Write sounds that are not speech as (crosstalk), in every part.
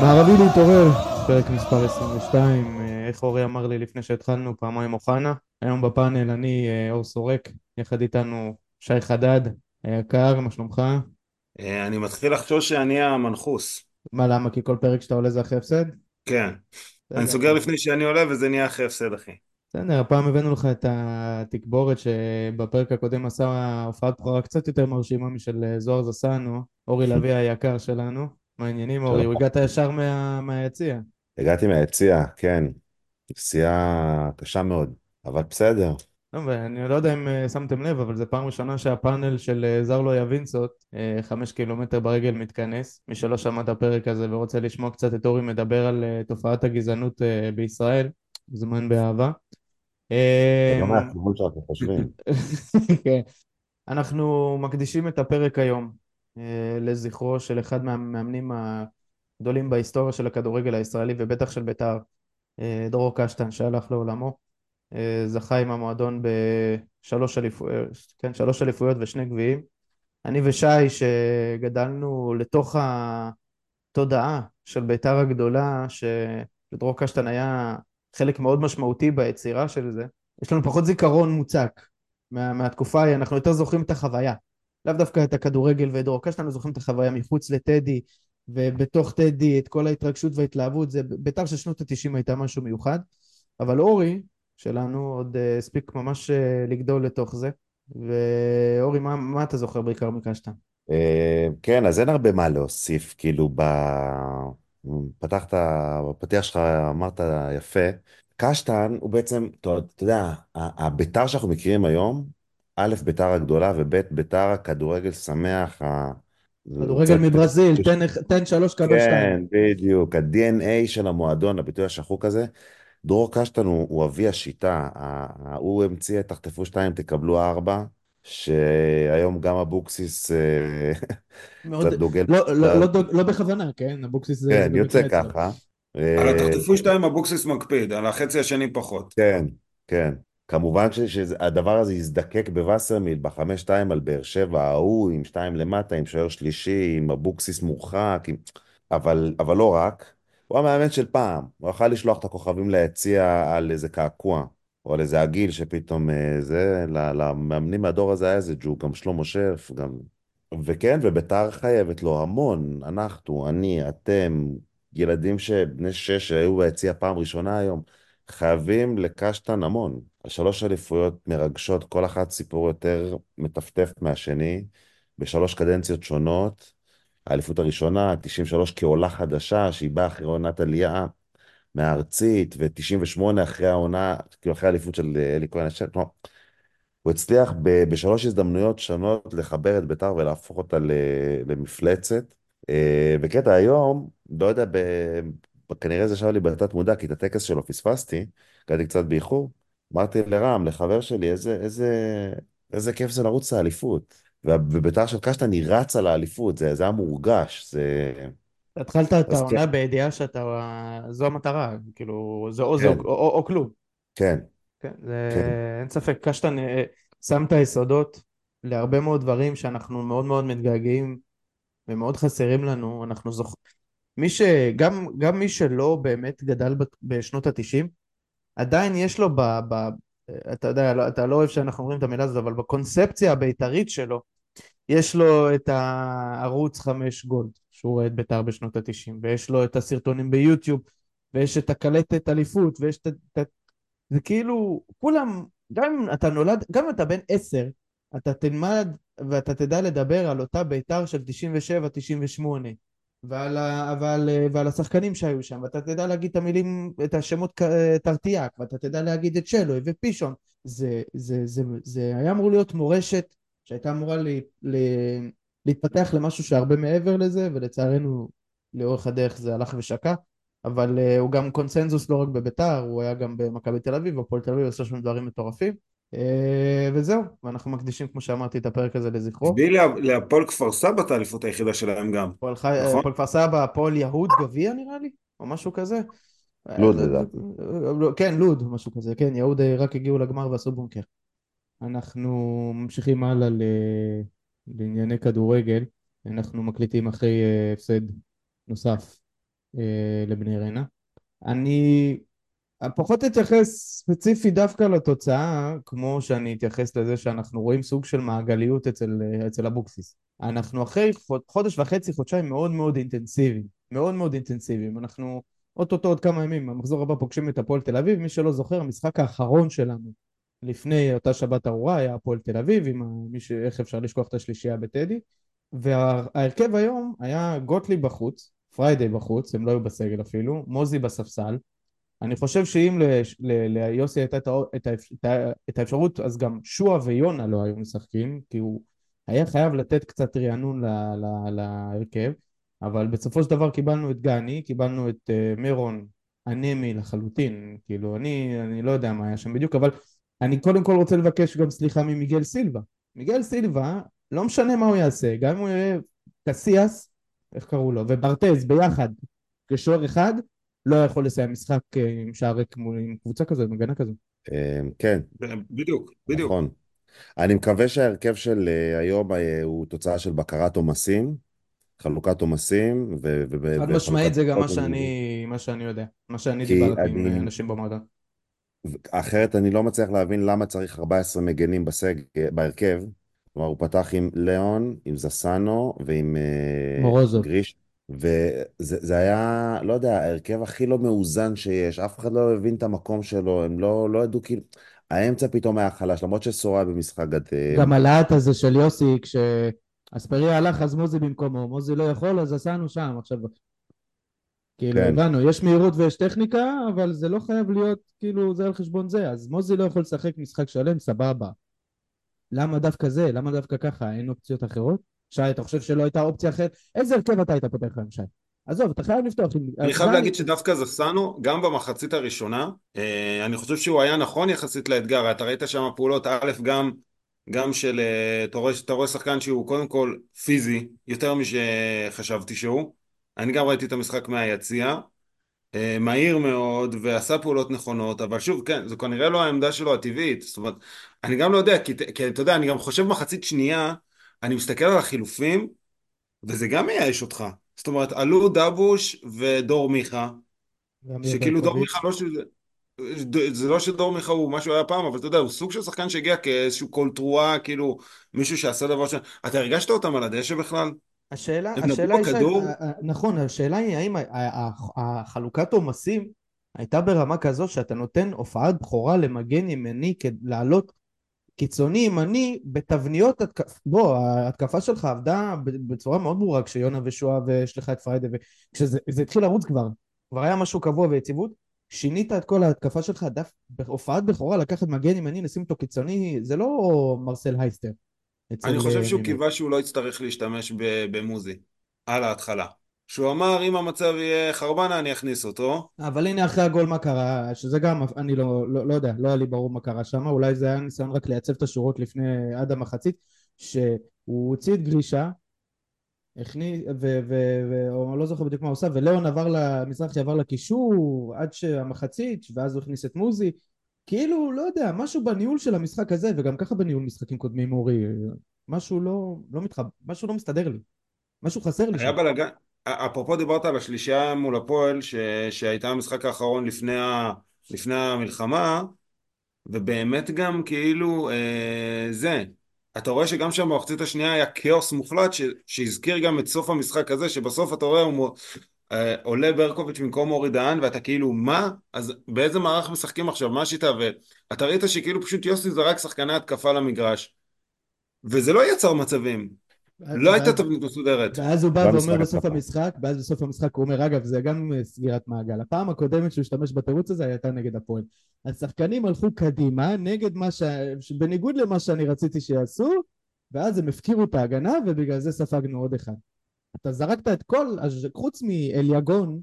מערבי להתעורר, פרק מספר 22, אה, איך אורי אמר לי לפני שהתחלנו, פעמיים אוחנה. היום בפאנל אני אה, אור סורק, יחד איתנו שי חדד, היקר, מה שלומך? אה, אני מתחיל לחשוב שאני המנחוס. מה, למה? כי כל פרק שאתה עולה זה אחרי הפסד? כן. אני סוגר לפני שאני עולה וזה נהיה אחרי הפסד, אחי. בסדר, הפעם הבאנו לך את התקבורת שבפרק הקודם עשה הופעת בכורה קצת יותר מרשימה משל זוהר זסנו, אורי (laughs) לביא היקר שלנו. מה העניינים אורי? הוא הגעת ישר מה... מהיציע. הגעתי מהיציע, כן. נסיעה קשה מאוד, אבל בסדר. לא, ואני לא יודע אם אה, שמתם לב, אבל זו פעם ראשונה שהפאנל של אה, זרלו יווינסות, אה, חמש קילומטר ברגל מתכנס. מי שלא שמע את הפרק הזה ורוצה לשמוע קצת את אורי מדבר על תופעת הגזענות בישראל, זמן באהבה. לא מהכיוון שאנחנו חושבים. (laughs) כן. אנחנו מקדישים את הפרק היום לזכרו של אחד מהמאמנים הגדולים בהיסטוריה של הכדורגל הישראלי ובטח של בית"ר, דרור קשטן שהלך לעולמו. זכה עם המועדון בשלוש אליפויות, כן, שלוש אליפויות ושני גביעים. אני ושי שגדלנו לתוך התודעה של בית"ר הגדולה, שלדרור קשטן היה חלק מאוד משמעותי ביצירה של זה, יש לנו פחות זיכרון מוצק מה, מהתקופה ההיא, אנחנו יותר זוכרים את החוויה. לאו דווקא את הכדורגל ואת דרור קשטן, אנחנו זוכרים את החוויה מחוץ לטדי, ובתוך טדי את כל ההתרגשות וההתלהבות, זה בית"ר של שנות התשעים הייתה משהו מיוחד. אבל אורי, שלנו עוד אה, הספיק ממש אה, לגדול לתוך זה. ואורי, מה, מה אתה זוכר בעיקר מקשטן? אה, כן, אז אין הרבה מה להוסיף, כאילו, ב... פתחת, בפתיח שלך אמרת יפה. קשטן הוא בעצם, אתה יודע, הביתר שאנחנו מכירים היום, א', ביתר הגדולה, וב', ביתר הכדורגל שמח, כדורגל מברזיל, תן שלוש, קבל שתיים. כן, בדיוק, ה-DNA של המועדון, הביטוי השחוק הזה. דרור קשטן הוא, הוא אבי השיטה, הוא המציא את תחטפו שתיים, תקבלו ארבע, שהיום גם אבוקסיס אה, קצת דוגל. לא, לא, לא, לא בכוונה, כן? אבוקסיס זה... כן, יוצא ככה. על התחטפו שתיים אבוקסיס מקפיד, על החצי השני פחות. כן, כן. כמובן שהדבר הזה יזדקק בווסרמיל, בחמש שתיים על באר שבע, ההוא עם שתיים למטה, עם שוער שלישי, עם אבוקסיס מורחק, עם... אבל, אבל לא רק. הוא המאמן של פעם, הוא יכול לשלוח את הכוכבים ליציע על איזה קעקוע, או על איזה עגיל שפתאום אה, זה, למאמנים מהדור הזה היה איזה ג'ו, גם שלמה שרף, גם... וכן, וביתר חייבת לו המון, אנחנו, אני, אתם, ילדים שבני שש שהיו ביציע פעם ראשונה היום, חייבים לקשטן המון. שלוש אליפויות מרגשות, כל אחת סיפור יותר מטפטף מהשני, בשלוש קדנציות שונות. האליפות הראשונה, 93 כעולה חדשה, שהיא באה אחרי עונת עלייה מהארצית, ו-98 אחרי העונה, כאילו אחרי האליפות של אלי כהן השם, כלומר, הוא הצליח בשלוש הזדמנויות שונות לחבר את בית"ר ולהפוך אותה למפלצת. אה, וקטע היום, לא יודע, ב... כנראה זה שווה לי בתת מודע, כי את הטקס שלו פספסתי, הגעתי קצת באיחור. אמרתי לרם, לחבר שלי, איזה, איזה, איזה כיף זה לרוץ לאליפות. ובית"ר של קשטן היא רצה לאליפות, זה, זה היה מורגש, זה... התחלת את העונה כן. בידיעה שאתה, זו המטרה, כאילו, זה או כן. זה או, או, או כלום. כן. כן, זה, כן. אין ספק, קשטן אה, שם את היסודות להרבה מאוד דברים שאנחנו מאוד מאוד מתגעגעים ומאוד חסרים לנו, אנחנו זוכרים, מי ש... גם, גם מי שלא באמת גדל בשנות התשעים, עדיין יש לו ב... ב אתה יודע, לא, אתה לא אוהב שאנחנו אומרים את המילה הזאת, אבל בקונספציה הבית"רית שלו, יש לו את הערוץ חמש גולד, שהוא רואה את בית"ר בשנות התשעים, ויש לו את הסרטונים ביוטיוב, ויש את הקלטת אליפות, ויש את... את... זה כאילו, כולם, גם אם אתה נולד, גם אם אתה בן עשר, אתה תלמד ואתה תדע לדבר על אותה בית"ר של 97-98, ועל, ה, ועל, ועל השחקנים שהיו שם, ואתה תדע להגיד את המילים, את השמות תרטיאק, ואתה תדע להגיד את שלוי ופישון. זה, זה, זה, זה היה אמור להיות מורשת שהייתה אמורה לי, לי, להתפתח למשהו שהרבה מעבר לזה, ולצערנו לאורך הדרך זה הלך ושקע, אבל uh, הוא גם קונסנזוס לא רק בביתר, הוא היה גם במכבי תל אביב, הפועל תל אביב עושה שם דברים מטורפים. אה, וזהו, ואנחנו מקדישים, כמו שאמרתי, את הפרק הזה לזכרו. תביאי להפועל כפר סבא את האליפות היחידה שלהם גם. הפועל נכון? כפר סבא, הפועל יהוד גביע נראה לי, או משהו כזה. לוד לא- לדעתי. לא- כן, לוד, משהו כזה, כן, יהוד אה, רק הגיעו לגמר ועשו בונקר. אנחנו ממשיכים הלאה ל... לענייני כדורגל, אנחנו מקליטים אחרי אה, הפסד נוסף לבני ריינה. אני פחות אתייחס ספציפי דווקא לתוצאה, כמו שאני אתייחס לזה שאנחנו רואים סוג של מעגליות אצל, אצל אבוקסיס. אנחנו אחרי חודש וחצי, חודשיים מאוד מאוד אינטנסיביים, מאוד מאוד אינטנסיביים. אנחנו אוטוטו עוד כמה ימים, המחזור הבא פוגשים את הפועל תל אביב, מי שלא זוכר, המשחק האחרון שלנו לפני אותה שבת ארורה היה הפועל תל אביב, עם מי ש... איך אפשר לשכוח את השלישייה בטדי, וההרכב היום היה גוטלי בחוץ, פריידי בחוץ, הם לא היו בסגל אפילו, מוזי בספסל, אני חושב שאם ליוסי הייתה את האפשרות, אז גם שועה ויונה לא היו משחקים, כי הוא היה חייב לתת קצת רענון להרכב, אבל בסופו של דבר קיבלנו את גני, קיבלנו את אה, מירון אנמי לחלוטין, כאילו אני, אני לא יודע מה היה שם בדיוק, אבל אני קודם כל רוצה לבקש גם סליחה ממיגל סילבה. מיגל סילבה, לא משנה מה הוא יעשה, גם אם הוא יהיה קסיאס, איך קראו לו, וברטז ביחד כשוער אחד, לא יכול לסיים משחק אה, עם שער ריק עם קבוצה כזאת, עם הגנה כזאת. אה, כן. בדיוק, בדיוק. נכון. אני מקווה שההרכב של אה, היום הוא תוצאה של בקרת עומסים, חלוקת עומסים. חד משמעית זה גם מה שאני, מה שאני יודע, מה שאני דיברתי אני... עם אנשים במועדון. אחרת אני לא מצליח להבין למה צריך 14 מגנים בסג... בהרכב. כלומר, הוא פתח עם ליאון, עם זסנו ועם מורוזוב. גריש. וזה היה, לא יודע, ההרכב הכי לא מאוזן שיש, אף אחד לא הבין את המקום שלו, הם לא, לא ידעו כאילו, האמצע פתאום היה חלש, למרות שסורה במשחק גדל. גם הלהט הזה של יוסי, כשאספריה הלך אז מוזי במקומו, מוזי לא יכול אז עשינו שם, עכשיו... כאילו, כן. הבנו, יש מהירות ויש טכניקה, אבל זה לא חייב להיות, כאילו, זה על חשבון זה, אז מוזי לא יכול לשחק משחק שלם, סבבה. למה דווקא זה? למה דווקא ככה? אין אופציות אחרות? שי, אתה חושב שלא הייתה אופציה אחרת? איזה הרכב אתה היית פותח היום, שי? עזוב, אתה חייב לפתוח. אני חייב להגיד שדווקא זסנו, גם במחצית הראשונה, אה, אני חושב שהוא היה נכון יחסית לאתגר, אתה ראית שם פעולות, א', גם, גם של, אה, אתה רואה, אתה רואה שחקן שהוא קודם כל פיזי, יותר משחשבתי שהוא, אני גם ראיתי את המשחק מהיציע, אה, מהיר מאוד ועשה פעולות נכונות, אבל שוב, כן, זו כנראה לא העמדה שלו הטבעית, זאת אומרת, אני גם לא יודע, כי, כי אתה יודע, אני גם חושב מחצית שנייה, אני מסתכל על החילופים, וזה גם מייאש אותך. זאת אומרת, עלו דבוש ודור מיכה, שכאילו דור מיכה לא ש... זה לא שדור מיכה הוא מה שהוא היה פעם, אבל אתה יודע, הוא סוג של שחקן שהגיע כאיזשהו קול תרועה, כאילו מישהו שעשה דבר ש... אתה הרגשת אותם על הדשא בכלל? השאלה, השאלה היא, כדור... נכון, השאלה היא האם החלוקת עומסים הייתה ברמה כזאת שאתה נותן הופעת בכורה למגן ימני כדי לעלות קיצוני ימני בתבניות התקפה, בוא, ההתקפה שלך עבדה בצורה מאוד ברורה כשיונה ושואה ויש לך את פריידה וכשזה התחיל לרוץ כבר, כבר היה משהו קבוע ויציבות, שינית את כל ההתקפה שלך, דף, בהופעת בכורה לקחת מגן ימני, לשים אותו קיצוני, זה לא מרסל הייסטר. אני חושב שהוא קיווה שהוא לא יצטרך להשתמש במוזי על ההתחלה. שהוא אמר אם המצב יהיה חרבנה אני אכניס אותו. אבל הנה אחרי הגול מה קרה, שזה גם, אני לא, לא, לא יודע, לא היה לי ברור מה קרה שם, אולי זה היה ניסיון רק לייצב את השורות לפני, עד המחצית, שהוא הוציא את גרישה, הכניס, או לא זוכר בדיוק מה הוא עושה, ולאון עבר למזרחי עבר לקישור עד שהמחצית, ואז הוא הכניס את מוזי, כאילו, לא יודע, משהו בניהול של המשחק הזה, וגם ככה בניהול משחקים קודמים אורי, משהו לא, לא מתחב... משהו לא מסתדר לי, משהו חסר לי. היה בלאגן, אפרופו דיברת על השלישייה מול הפועל ש... שהייתה המשחק האחרון לפני, ה... לפני המלחמה ובאמת גם כאילו אה, זה אתה רואה שגם שם במחצית השנייה היה כאוס מוחלט ש... שהזכיר גם את סוף המשחק הזה שבסוף אתה רואה הוא אה, עולה ברקוביץ' במקום אורי דהן ואתה כאילו מה? אז באיזה מערך משחקים עכשיו? מה השיטה? ואתה ראית שכאילו פשוט יוסי זרק שחקני התקפה למגרש וזה לא יצר מצבים לא הייתה תבנית מסודרת. ואז הוא בא ואומר בסוף המשחק, ואז בסוף המשחק הוא אומר, אגב, זה גם סגירת מעגל. הפעם הקודמת שהוא השתמש בתירוץ הזה הייתה נגד הפועל. השחקנים הלכו קדימה, נגד מה ש... בניגוד למה שאני רציתי שיעשו, ואז הם הפקירו את ההגנה, ובגלל זה ספגנו עוד אחד. אתה זרקת את כל, חוץ מאליגון,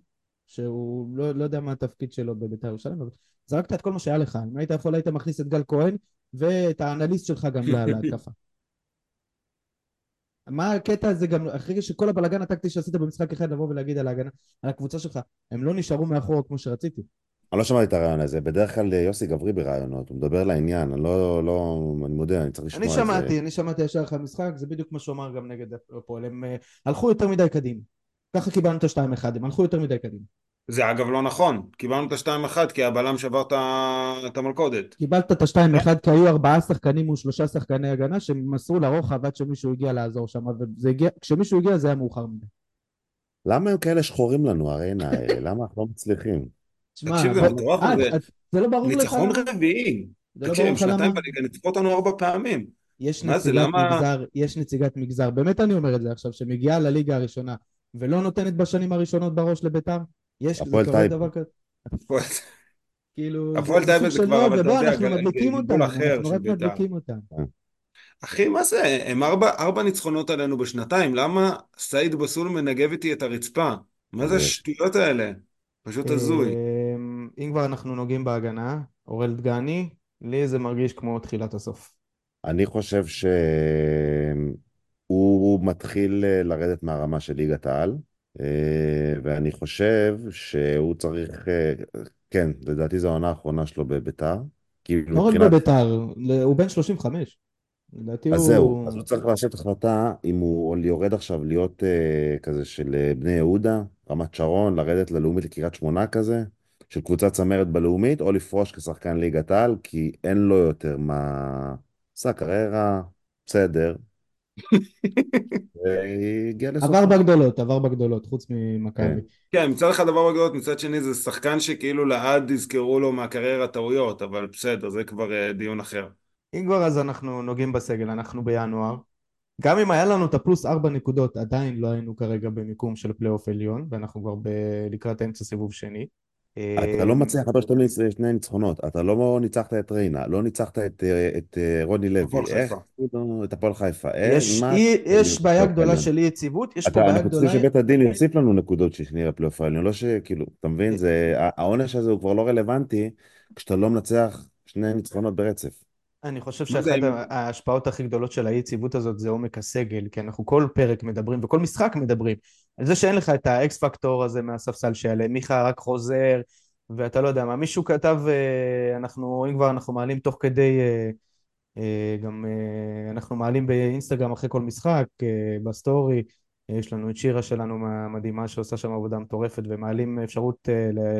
שהוא לא, לא יודע מה התפקיד שלו בבית"ר ירושלים, אבל זרקת את כל מה שהיה לך. אם היית יכול, היית מכניס את גל כהן, ואת האנליסט שלך גם (laughs) להתקפה. מה הקטע הזה גם, אחרי שכל הבלאגן הטקטי שעשית במשחק אחד, לבוא ולהגיד על ההגנה, על הקבוצה שלך, הם לא נשארו מאחורה כמו שרציתי. אני לא שמעתי את הרעיון הזה, בדרך כלל אה, יוסי גברי ברעיונות, הוא מדבר לעניין, אני לא, לא, אני מודה, אני צריך לשמוע אני את זה. שמעתי, אני שמעתי ישר אחרי המשחק, זה בדיוק מה שהוא אמר גם נגד הפועל, הם אה, הלכו יותר מדי קדימה. ככה קיבלנו את השתיים אחד, הם הלכו יותר מדי קדימה. זה אגב לא נכון, קיבלנו את השתיים אחד כי הבלם שבר את המלכודת. קיבלת את השתיים אחד כי היו ארבעה שחקנים מול שלושה שחקני הגנה שמסרו לרוחב עד שמישהו הגיע לעזור שם, וכשמישהו הגיע זה היה מאוחר מדי. למה הם כאלה שחורים לנו, ארנה? אה, (laughs) למה אנחנו לא מצליחים? תקשיב, זה מטורף, אה, זה- זה לא ברור לך? ניצחון רביעי. לא תקשיב, שנתיים? בליגה, ניצחו אותנו ארבע פעמים. יש מה זה, נציגת למה- מגזר, יש נציגת מגזר, באמת אני אומר את זה עכשיו, שמגיעה לליגה הראשונה ולא נותנת בשנים הראשונות בראש לביתר, יש, זה הפועל קורה טייבה. דבר כזה, כאילו, הפועל זה טייבה סוג זה של כבר, אבל אתה יודע, אנחנו מדליקים אותם, אנחנו של רק בית"ר. מדליקים אותם. אחי, מה זה? הם ארבע, ארבע ניצחונות עלינו בשנתיים, למה סעיד בסול מנגב איתי את הרצפה? מה זה זה- השטויות האלה? פשוט הזוי. אמ, אם כבר אנחנו נוגעים בהגנה, אורל דגני, לי זה מרגיש כמו תחילת הסוף. אני חושב שהוא מתחיל אה, לרדת מהרמה של ליגת העל, אה, ואני חושב שהוא צריך, אה, כן, לדעתי זו העונה האחרונה שלו בביתר. כאילו לא רק. בביתר, הוא בן 35. לדעתי אז הוא... זהו, אז הוא צריך לעשות החלטה אם הוא יורד עכשיו להיות אה, כזה של אה, בני יהודה, רמת שרון, לרדת ללאומית לקריית שמונה כזה, של קבוצת צמרת בלאומית, או לפרוש כשחקן ליגת העל, כי אין לו יותר מה... עשה קריירה, בסדר. עבר בגדולות, עבר בגדולות, חוץ ממכבי. כן, מצד אחד דבר בגדולות, מצד שני זה שחקן שכאילו לעד יזכרו לו מהקריירה טעויות, אבל בסדר, זה כבר אה, דיון אחר. אם כבר אז אנחנו נוגעים בסגל, אנחנו בינואר. גם אם היה לנו את הפלוס ארבע נקודות, עדיין לא היינו כרגע במיקום של פלייאוף עליון, ואנחנו כבר לקראת אמצע סיבוב שני. אתה לא מצליח לקבל שני ניצ- שני ניצחונות, אתה לא ניצחת את ריינה, לא ניצחת את, אה, את אה, רוני לוי, איך? את הפועל חיפה, אה, יש, מה- אי, יש בעיה גדולה? של אי יציבות, יש פה אתה, בעיה אנחנו צריכים גדולה... שבית הדין יוסיף לנו נקודות שנהיה לפלייאוף העליון, לא שכאילו, אתה מבין, זה, העונש הזה הוא כבר לא רלוונטי כשאתה לא מנצח שני ניצחונות ברצף. אני חושב שאחת ההשפעות הכי גדולות של האי יציבות הזאת זה עומק הסגל, כי אנחנו כל פרק מדברים וכל משחק מדברים זה שאין לך את ה X factor הזה מהספסל שיעלה, מיכה רק חוזר ואתה לא יודע מה, מישהו כתב, אה, אנחנו, אם כבר אנחנו מעלים תוך כדי, אה, אה, גם אנחנו מעלים באינסטגרם אחרי כל משחק, בסטורי, יש לנו את שירה שלנו המדהימה שעושה שם עבודה מטורפת ומעלים אפשרות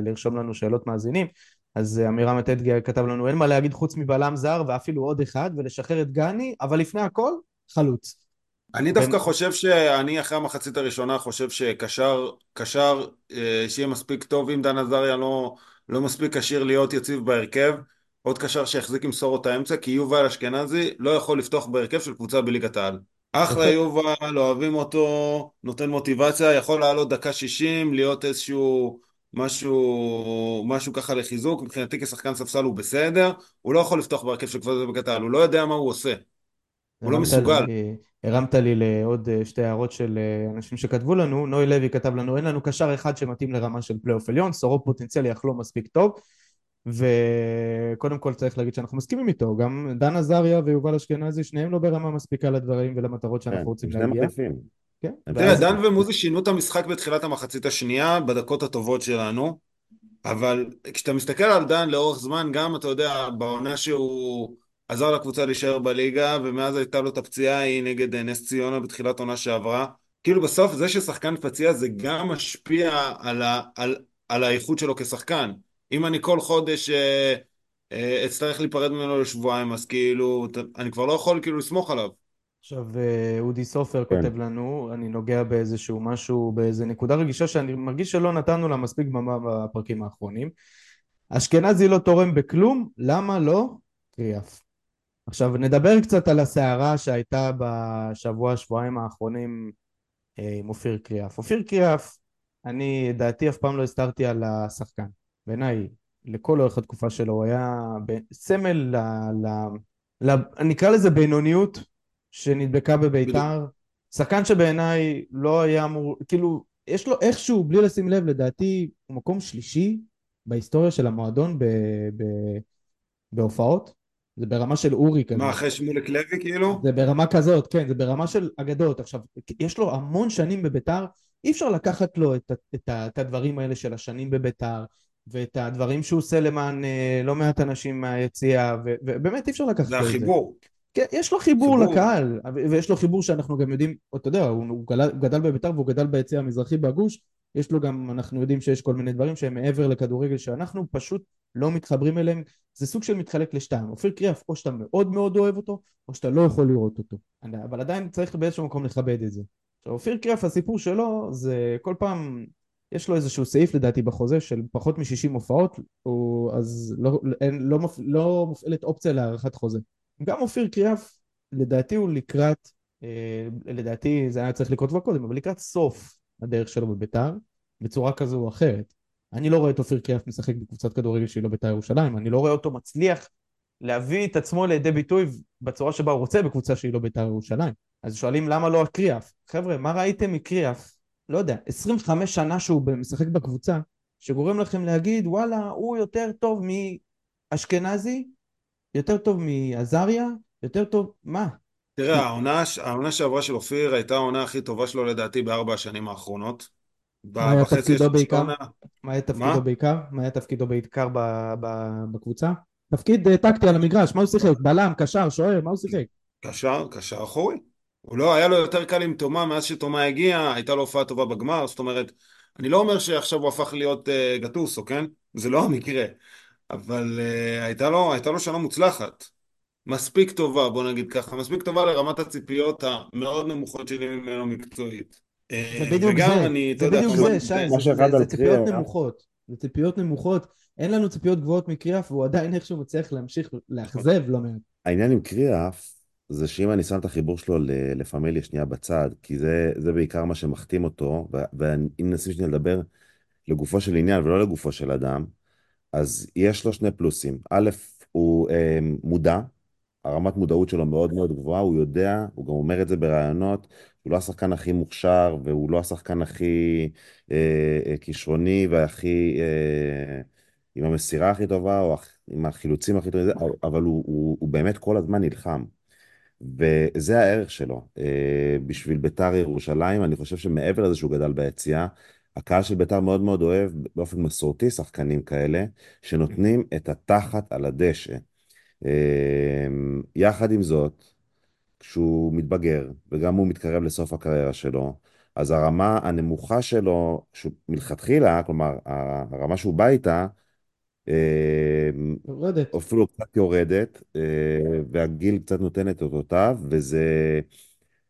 לרשום לנו שאלות מאזינים אז עמירם אטדגי כתב לנו אין מה להגיד חוץ מבלם זר ואפילו עוד אחד ולשחרר את גני אבל לפני הכל חלוץ. אני דווקא חושב שאני אחרי המחצית הראשונה חושב שקשר, קשר אה, שיהיה מספיק טוב אם דן עזריה לא, לא מספיק כשיר להיות יציב בהרכב, עוד קשר שיחזיק עם סורות האמצע, כי יובל אשכנזי לא יכול לפתוח בהרכב של קבוצה בליגת העל. אחלה יפה. יובל, אוהבים אותו, נותן מוטיבציה, יכול לעלות דקה 60, להיות איזשהו משהו, משהו ככה לחיזוק, מבחינתי כשחקן ספסל הוא בסדר, הוא לא יכול לפתוח בהרכב של קבוצה בליגת העל, הוא לא יודע מה הוא עושה. הוא לא מסוגל. הרמת לי לעוד אה, שתי הערות של אה, אנשים שכתבו לנו, נוי לוי כתב לנו אין לנו קשר אחד שמתאים לרמה של פלייאוף עליון, סורוק פוטנציאלי אך לא מספיק טוב וקודם כל צריך להגיד שאנחנו מסכימים איתו, גם דן עזריה ויובל אשכנזי שניהם לא ברמה מספיקה לדברים ולמטרות כן, שאנחנו רוצים שני להגיע. מחליפים. כן, תראה, דן ומוזי שינו את המשחק בתחילת המחצית השנייה, בדקות הטובות שלנו, אבל כשאתה מסתכל על דן לאורך זמן, גם, אתה יודע, בעונה שהוא עזר לקבוצה להישאר בליגה, ומאז הייתה לו את הפציעה ההיא נגד אה, נס ציונה בתחילת עונה שעברה, כאילו בסוף זה ששחקן פציע זה גם משפיע על, ה, על, על האיכות שלו כשחקן. אם אני כל חודש אה, אה, אצטרך להיפרד ממנו לשבועיים, אז כאילו, ת- אני כבר לא יכול כאילו לסמוך עליו. עכשיו אה, אודי סופר כן. כותב לנו, אני נוגע באיזשהו משהו, באיזה נקודה רגישה שאני מרגיש שלא נתנו לה מספיק במה בפרקים האחרונים. אשכנזי לא תורם בכלום, למה לא? קריאף. עכשיו נדבר קצת על הסערה שהייתה בשבוע שבועיים האחרונים אה, עם אופיר קריאף. אופיר קריאף, אני דעתי אף פעם לא הסתרתי על השחקן. בעיניי, לכל אורך התקופה שלו, הוא היה ב- סמל ל... ל... ל... נקרא לזה בינוניות שנדבקה בביתר. שחקן שבעיניי לא היה אמור, כאילו, יש לו איכשהו, בלי לשים לב, לדעתי, הוא מקום שלישי בהיסטוריה של המועדון ב... ב... בהופעות. זה ברמה של אורי כזה. מה, אחרי שמולק לוי כאילו? זה ברמה כזאת, כן, זה ברמה של אגדות. עכשיו, יש לו המון שנים בביתר, אי אפשר לקחת לו את, את, את הדברים האלה של השנים בביתר, ואת הדברים שהוא עושה למען אה, לא מעט אנשים מהיציאה, ובאמת אי אפשר לקחת לו את זה. זה החיבור. כן, יש לו חיבור, חיבור לקהל, ויש לו חיבור שאנחנו גם יודעים, אתה יודע, הוא, הוא גדל, גדל בביתר והוא גדל ביציע המזרחי בגוש, יש לו גם, אנחנו יודעים שיש כל מיני דברים שהם מעבר לכדורגל שאנחנו פשוט לא מתחברים אליהם, זה סוג של מתחלק לשתיים, אופיר קריאף או שאתה מאוד מאוד אוהב אותו, או שאתה לא יכול לראות אותו, אבל עדיין צריך באיזשהו מקום לכבד את זה. עכשיו אופיר קריאף הסיפור שלו זה כל פעם יש לו איזשהו סעיף לדעתי בחוזה של פחות מ-60 הופעות, הוא, אז לא, אין, לא, מפ, לא מופעלת אופציה להארכת חוזה. גם אופיר קריאף, לדעתי הוא לקראת, אה, לדעתי זה היה צריך לקרות כבר קודם, אבל לקראת סוף הדרך שלו בביתר, בצורה כזו או אחרת. אני לא רואה את אופיר קריאף משחק בקבוצת כדורגל שהיא לא ביתר ירושלים, אני לא רואה אותו מצליח להביא את עצמו לידי ביטוי בצורה שבה הוא רוצה בקבוצה שהיא לא ביתר ירושלים. אז שואלים למה לא הקריאף? חבר'ה, מה ראיתם מקריאף לא יודע, 25 שנה שהוא משחק בקבוצה, שגורם לכם להגיד, וואלה, הוא יותר טוב מאשכנזי, יותר טוב מעזריה, יותר טוב, מה? תראה, העונה, העונה שעברה של אופיר הייתה העונה הכי טובה שלו לדעתי בארבע השנים האחרונות. מה היה תפקידו בעיקר? מה היה תפקידו בעיקר? מה היה תפקידו בעיקר בקבוצה? תפקיד אה, טקטי על המגרש, מה הוא שיחק? בלם, קשר, שוער, מה הוא שיחק? קשר, קשר אחורי. הוא לא, היה לו יותר קל עם תומה מאז שתומה הגיע, הייתה לו הופעה טובה בגמר, זאת אומרת, אני לא אומר שעכשיו הוא הפך להיות uh, גטוסו, כן? זה לא המקרה, אבל uh, הייתה, לו, הייתה לו שנה מוצלחת. מספיק טובה, בוא נגיד ככה, מספיק טובה לרמת הציפיות המאוד נמוכות שלי ממנו מקצועית. אה, זה בדיוק זה, אני, זה בדיוק זה, שי, זה, זה, זה ציפיות נמוכות, זה ציפיות נמוכות, אין לנו ציפיות גבוהות מקריאף והוא עדיין איכשהו מצליח להמשיך לאכזב לא מעט. העניין עם קריאף זה שאם אני שם את החיבור שלו לפמיליה שנייה בצד, כי זה, זה בעיקר מה שמחתים אותו, ואם ננסים שנייה לדבר לגופו של עניין ולא לגופו של אדם, אז יש לו שני פלוסים. א', הוא אה, מודע, הרמת מודעות שלו מאוד מאוד גבוהה, הוא יודע, הוא גם אומר את זה בראיונות, הוא לא השחקן הכי מוכשר, והוא לא השחקן הכי אה, אה, כישרוני והכי... אה, עם המסירה הכי טובה, או עם החילוצים הכי טובים, אבל הוא, הוא, הוא באמת כל הזמן נלחם. וזה הערך שלו. אה, בשביל ביתר ירושלים, אני חושב שמעבר לזה שהוא גדל ביציאה, הקהל של ביתר מאוד מאוד אוהב באופן מסורתי שחקנים כאלה, שנותנים את התחת על הדשא. אה, יחד עם זאת, כשהוא מתבגר, וגם הוא מתקרב לסוף הקריירה שלו, אז הרמה הנמוכה שלו, מלכתחילה, כלומר, הרמה שהוא בא איתה, יורדת. אפילו קצת יורדת, אה, והגיל קצת נותן את אותותיו, וזה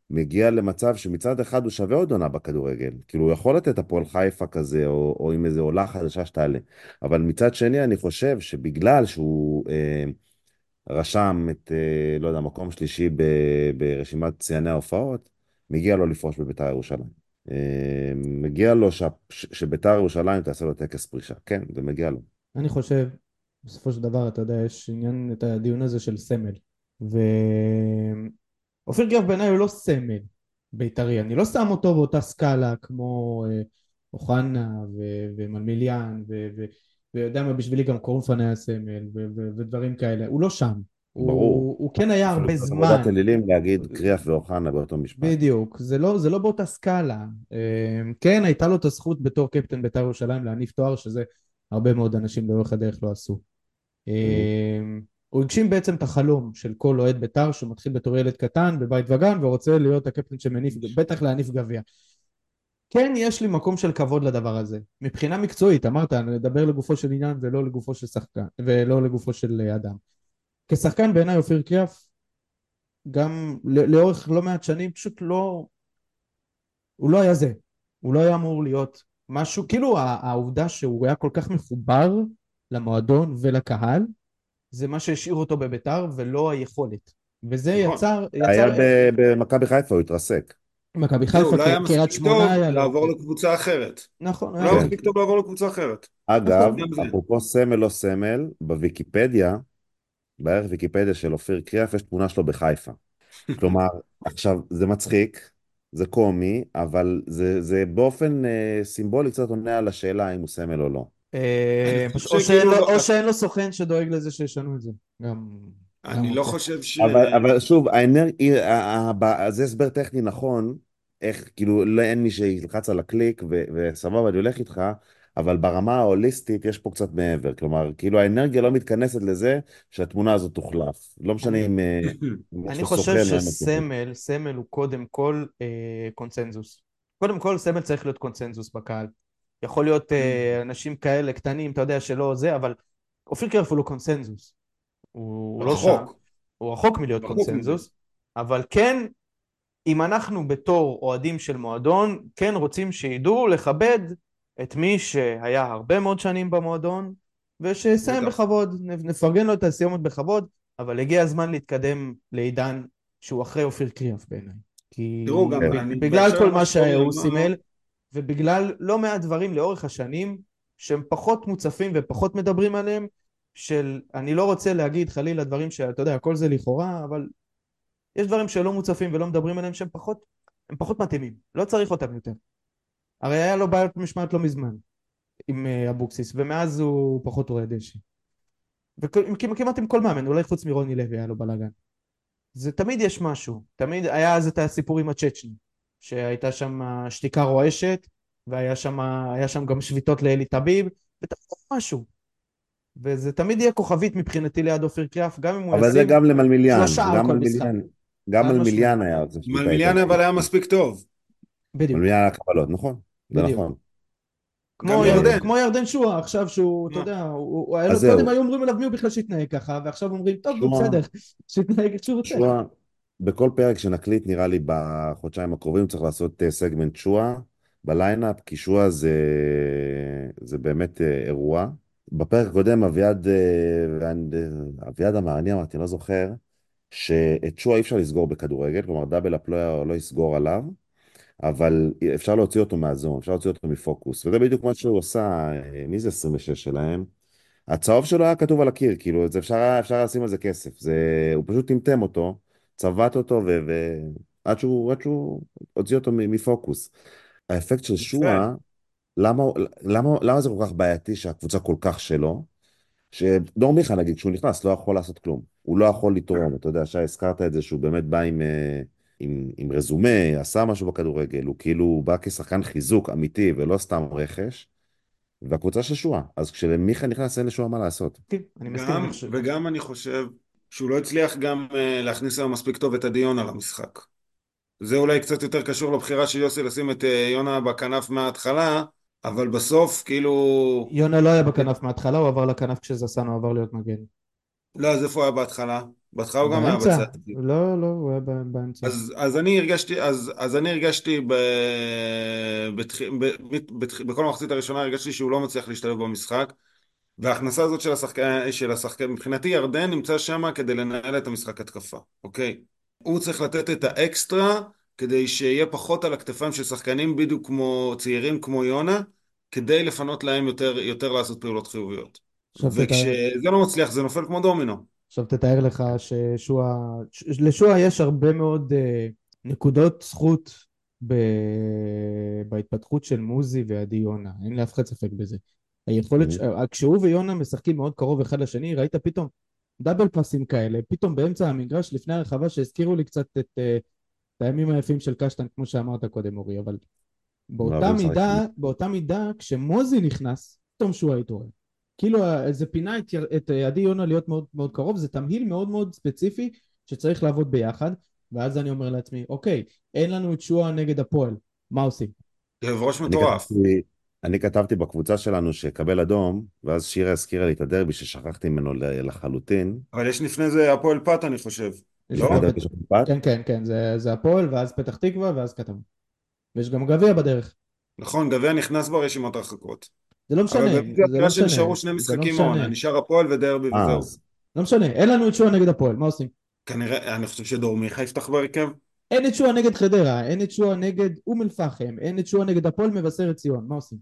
מגיע למצב שמצד אחד הוא שווה עוד עונה בכדורגל. כאילו, הוא יכול לתת הפועל חיפה כזה, או, או עם איזו עולה חדשה שתעלה. אבל מצד שני, אני חושב שבגלל שהוא אה, רשם את, אה, לא יודע, מקום שלישי ב, ברשימת שיאני ההופעות, מגיע לו לפרוש בביתר ירושלים. אה, מגיע לו ש, שביתר ירושלים תעשה לו טקס פרישה. כן, זה מגיע לו. אני חושב, בסופו של דבר, אתה יודע, יש עניין, את הדיון הזה של סמל. ואופיר גרף בעיניי הוא לא סמל בית"רי, אני לא שם אותו באותה סקאלה כמו אה, אוחנה ו- ומלמיליאן ו- ויודע מה, בשבילי גם קורנפן היה סמל ודברים כאלה, הוא לא שם. ברור. הוא, הוא כן היה הרבה זמן. עבודת אלילים להגיד קריאף ואוחנה באותו משפט. בדיוק, זה לא, זה לא באותה סקאלה. אה, כן, הייתה לו את הזכות בתור קפטן בית"ר ירושלים להניף תואר, שזה הרבה מאוד אנשים לאורך הדרך לא עשו. אמ, הוא הגשים בעצם את החלום של כל אוהד בית"ר שמתחיל בתור ילד קטן בבית וגן ורוצה להיות הקפטן שמניף, בטח להניף גביע. כן, יש לי מקום של כבוד לדבר הזה. מבחינה מקצועית, אמרת, נדבר לגופו של עניין ולא לגופו של שחקן, ולא לגופו של אדם. כשחקן בעיניי אופיר קריאף, גם לאורך לא מעט שנים, פשוט לא... הוא לא היה זה. הוא לא היה אמור להיות משהו, כאילו העובדה שהוא היה כל כך מחובר למועדון ולקהל, זה מה שהשאיר אותו בביתר ולא היכולת. וזה נכון. יצר... היה במכבי חיפה, הוא התרסק. מכבי חיפה, קריית שמונה היה... לעבור לקבוצה אחרת. נכון. לא היה מספיק טוב לעבור לקבוצה אחרת. אגב, נכון, אפרופו סמל לא סמל, בוויקיפדיה, בערך ויקיפדיה של אופיר קריאף, יש תמונה שלו בחיפה. (laughs) כלומר, עכשיו, זה מצחיק, זה קומי, אבל זה, זה באופן אה, סימבולי קצת עונה על השאלה אם הוא סמל או לא. אה, או שאין לו סוכן שדואג לזה שישנו את זה. גם... אני גם לא. חושב ש... אבל, אבל שוב, האנרגיה, זה הסבר טכני נכון, איך, כאילו, לא אין מי שילחץ על הקליק ו- וסבבה, אני הולך איתך, אבל ברמה ההוליסטית יש פה קצת מעבר. כלומר, כאילו האנרגיה לא מתכנסת לזה שהתמונה הזאת תוחלף. לא משנה אם אה, אני חושב. שסמל, סמל הוא קודם כל אה, קונצנזוס. קודם כל סמל צריך להיות קונצנזוס בקהל. יכול להיות אה, אנשים כאלה קטנים, אתה יודע שלא זה, אבל אופיר קרף הוא לא קונצנזוס. הוא לא שם, הוא רחוק מלהיות. קונצנזוס, אבל כן, אם אנחנו בתור אוהדים של מועדון, כן רוצים שידעו לכבד את מי שהיה הרבה מאוד שנים במועדון, ושיסיים. בכבוד, נפרגן לו את הסיומת בכבוד, אבל הגיע הזמן להתקדם לעידן שהוא אחרי אופיר קריאף בעיניי. כי גם בגלל כל מה שהוא אמר- סימל, ובגלל לא מעט דברים לאורך השנים, שהם פחות מוצפים ופחות מדברים עליהם, של, אני לא רוצה להגיד חלילה דברים שאתה יודע, הכל זה לכאורה, אבל יש דברים שלא מוצפים ולא מדברים עליהם שהם פחות, הם פחות מתאימים, לא צריך אותם יותר. הרי היה לו בעיות משמעת לא מזמן עם אה, אבוקסיס, ומאז הוא פחות רואה דשא. וכמעט עם כל מאמן, אולי חוץ מרוני לוי היה לו בלאגן. זה תמיד יש משהו, תמיד היה אז את הסיפור עם הצ'צ'ני, שהייתה שם שתיקה רועשת, והיה שם, שם גם שביתות לאלי טביב, ותמיד משהו. וזה תמיד יהיה כוכבית מבחינתי ליד אופיר קריאף, גם אם הוא אבל זה גם למלמיליאן, גם כל מלמיליאן, גם חד מלמיליאן היה. זה שליטה מלמיליאן איטלקית. אבל היה מספיק טוב. בדיוק. מלמיליאן היה קבלות, נכון, זה. נכון. כמו ירדן. כמו ירדן שואה, עכשיו שהוא, אתה? יודע, הוא, היה לו. קודם היו אומרים עליו מי הוא בכלל שהתנהג ככה, ועכשיו אומרים, טוב. בסדר, שיתנהג איך שהוא רוצה. בכל פרק שנקליט, נראה לי בחודשיים הקרובים, צריך לעשות אה, סגמנט שועה בליינאפ, כי שועה זה, זה באמת אה, אירוע. בפרק הקודם אביעד, אה, אביעד אמר, אני אמרתי, לא זוכר, שאת שועה אי אפשר לסגור בכדורגל, כלומר דאבל אפ לא, לא יסגור עליו, אבל אפשר להוציא אותו מהזון, אפשר להוציא אותו מפוקוס, וזה בדיוק מה שהוא עשה, אה, מי זה 26 שלהם? הצהוב שלו היה כתוב על הקיר, כאילו, זה אפשר, אפשר לשים על זה כסף. זה, הוא פשוט טמטם אותו, צבט אותו, ו, ו, עד שהוא, עד שהוא הוציא אותו מפוקוס. האפקט של שועה, למה, למה, למה זה כל כך בעייתי שהקבוצה כל כך שלו? שדור מיכה, נגיד, כשהוא נכנס, לא יכול לעשות כלום. הוא לא יכול לתרום, אתה יודע, שי, הזכרת את זה, שהוא באמת בא עם, אה, עם, עם רזומה, עשה משהו בכדורגל, הוא כאילו בא כשחקן חיזוק אמיתי ולא סתם רכש, והקבוצה של שועה. אז כשמיכה נכנס, אין לשועה מה לעשות. מסכים, אני מסכים. גם, אני חושב- וגם אני חושב שהוא לא הצליח גם אה, להכניס היום מספיק טוב את עדי יונה למשחק. זה אולי קצת יותר קשור לבחירה של יוסי לשים את אה, יונה בכנף מההתחלה, אבל בסוף כאילו... יונה לא היה בכנף מההתחלה, הוא עבר לכנף כשזסנו עבר להיות מגן. לא, אז איפה הוא היה בהתחלה? בהתחלה הוא גם היה. בצד. לא, לא, הוא היה באמצע. אז, אז אני הרגשתי, אז, אז אני הרגשתי ב, בתח, ב, בתח, בכל המחצית הראשונה הרגשתי שהוא לא מצליח להשתלב במשחק וההכנסה הזאת של השחקן, של השחקן, מבחינתי ירדן נמצא שם כדי לנהל את המשחק התקפה, אוקיי? הוא צריך לתת את האקסטרה כדי שיהיה פחות על הכתפיים של שחקנים בדיוק כמו צעירים כמו יונה כדי לפנות להם יותר, יותר לעשות פעולות חיוביות. עכשיו תתאר- וכשזה לא מצליח זה נופל כמו דומינו. עכשיו תתאר לך ששועה, לשועה יש הרבה מאוד אה, נקודות זכות ב... בהתפתחות של מוזי ועדי יונה, אין לאף אחד ספק בזה. היכולת, ש... כשהוא ויונה משחקים מאוד קרוב אחד לשני, ראית פתאום דאבל פאסים כאלה, פתאום באמצע המגרש לפני הרחבה שהזכירו לי קצת את, אה, את הימים היפים של קשטן, כמו שאמרת קודם אורי, אבל באותה מידה. באותה מידה, כשמוזי נכנס, פתאום שועה התעורר. כאילו זה פינה את, את עדי יונה להיות מאוד מאוד קרוב, זה תמהיל מאוד מאוד ספציפי שצריך לעבוד ביחד, ואז אני אומר לעצמי, אוקיי, אין לנו את שועה נגד הפועל, מה עושים? כאב ראש מטורף. אני כתבתי בקבוצה שלנו שקבל אדום, ואז שירה הזכירה לי את הדרבי ששכחתי ממנו לחלוטין. אבל יש לפני זה הפועל פת אני חושב. לא? כן, כן, כן, זה, זה הפועל, ואז פתח תקווה, ואז כתב. ויש גם גביע בדרך. נכון, גביע נכנס ברשימות הרחקות. זה לא משנה, אבל זה לא משנה, שנשארו שני לא משחקים משנה. מהעונה, נשאר הפועל ודרבי אה, וזהו. לא משנה, אין לנו את שועה נגד הפועל, מה עושים? כנראה, אני חושב שדור מיכה יפתח בהרכב. אין את שועה נגד חדרה, אין את שועה נגד אום אל פחם, אין את שועה נגד הפועל מבשרת ציון, מה עושים?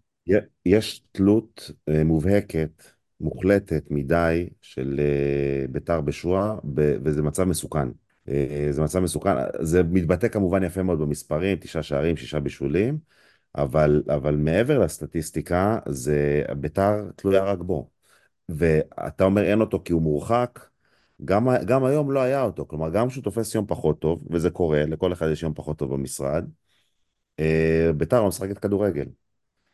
יש תלות אה, מובהקת, מוחלטת מדי של אה, ביתר בשועה, וזה מצב מסוכן. זה מצב מסוכן, זה מתבטא כמובן יפה מאוד במספרים, תשעה שערים, שישה בישולים, אבל, אבל מעבר לסטטיסטיקה, זה ביתר תלויה רק בו. ואתה אומר אין אותו כי הוא מורחק, גם, גם היום לא היה אותו, כלומר, גם כשהוא תופס יום פחות טוב, וזה קורה, לכל אחד יש יום פחות טוב במשרד, אה, בית"ר לא משחקת כדורגל.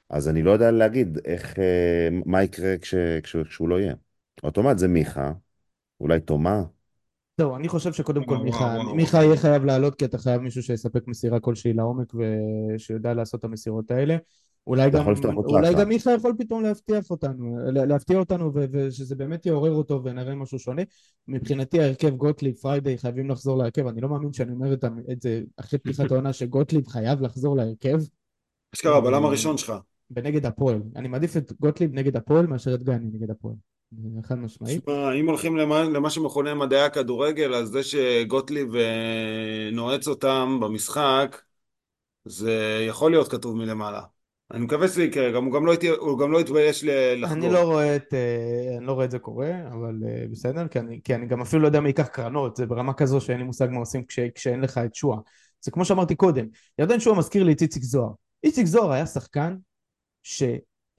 אז אני לא יודע להגיד איך, אה, מה יקרה כש, כש, כשהוא לא יהיה. אוטומט זה מיכה, אולי תומה. זהו, אני חושב שקודם כל מיכה. מיכה יהיה חייב לעלות כי אתה חייב מישהו שיספק מסירה כלשהי לעומק ושיודע לעשות את המסירות האלה. אולי גם, אולי. גם מיכה יכול פתאום להבטיח אותנו, לה- להפתיע אותנו ושזה באמת יעורר אותו ונראה משהו שונה. מבחינתי ההרכב גוטליב, פריידי חייבים לחזור להרכב, אני לא מאמין שאני אומר את זה אחרי פתיחת העונה (laughs) שגוטליב חייב לחזור להרכב אשכרה, הבלם הראשון שלך. ונגד הפועל. אני מעדיף את גוטליב נגד הפועל מאשר את גני נגד הפועל. חד משמעית. תשמע, אם הולכים למה, למה שמכונה מדעי הכדורגל, אז זה שגוטליב אה, נועץ אותם במשחק, זה יכול להיות כתוב מלמעלה. אני מקווה שזה יקרה, גם, הוא, גם לא, יתהיה- הוא גם לא יתבייש ל- לחגוג. אני לא רואה את, אה, אני לא רואה את זה קורה, אבל אה, בסדר, כי אני, כי אני גם אפילו לא יודע מי ייקח קרנות, זה ברמה כזו שאין לי מושג מה עושים כש, כשאין לך את שועה. זה כמו שאמרתי קודם, ירדן שועה מזכיר לי את איציק זוהר. איציק זוהר היה שחקן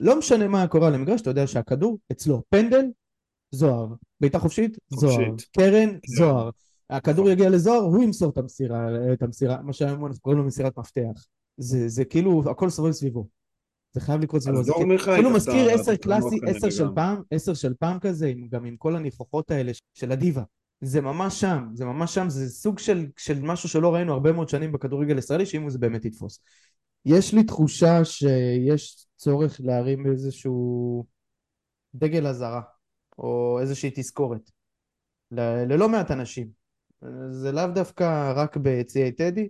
שלא משנה מה קורה על המגרש, אתה יודע שהכדור אצלו. פנדל, זוהר. בעיטה חופשית, זוהר. חופשית. קרן, זוהר. הכדור יגיע לזוהר, הוא ימסור את המסירה, את המסירה, מה שהיום אנחנו קוראים לו מסירת מפתח. זה, זה כאילו, הכל סובב סביבו. זה חייב לקרות סביבו. זה כאילו- כאילו מזכיר את עשר קלאסי, עשר של. פעם, עשר של פעם כזה, גם עם כל הניחוחות האלה של הדיבה. זה ממש שם, זה ממש שם, זה סוג של, של משהו שלא ראינו הרבה מאוד שנים בכדורגל הישראלי, שאם זה באמת יתפוס. יש לי תחושה שיש צורך להרים איזשהו דגל אזהרה, או איזושהי תזכורת, ל- ללא מעט אנשים. זה לאו דווקא רק ביציעי טדי,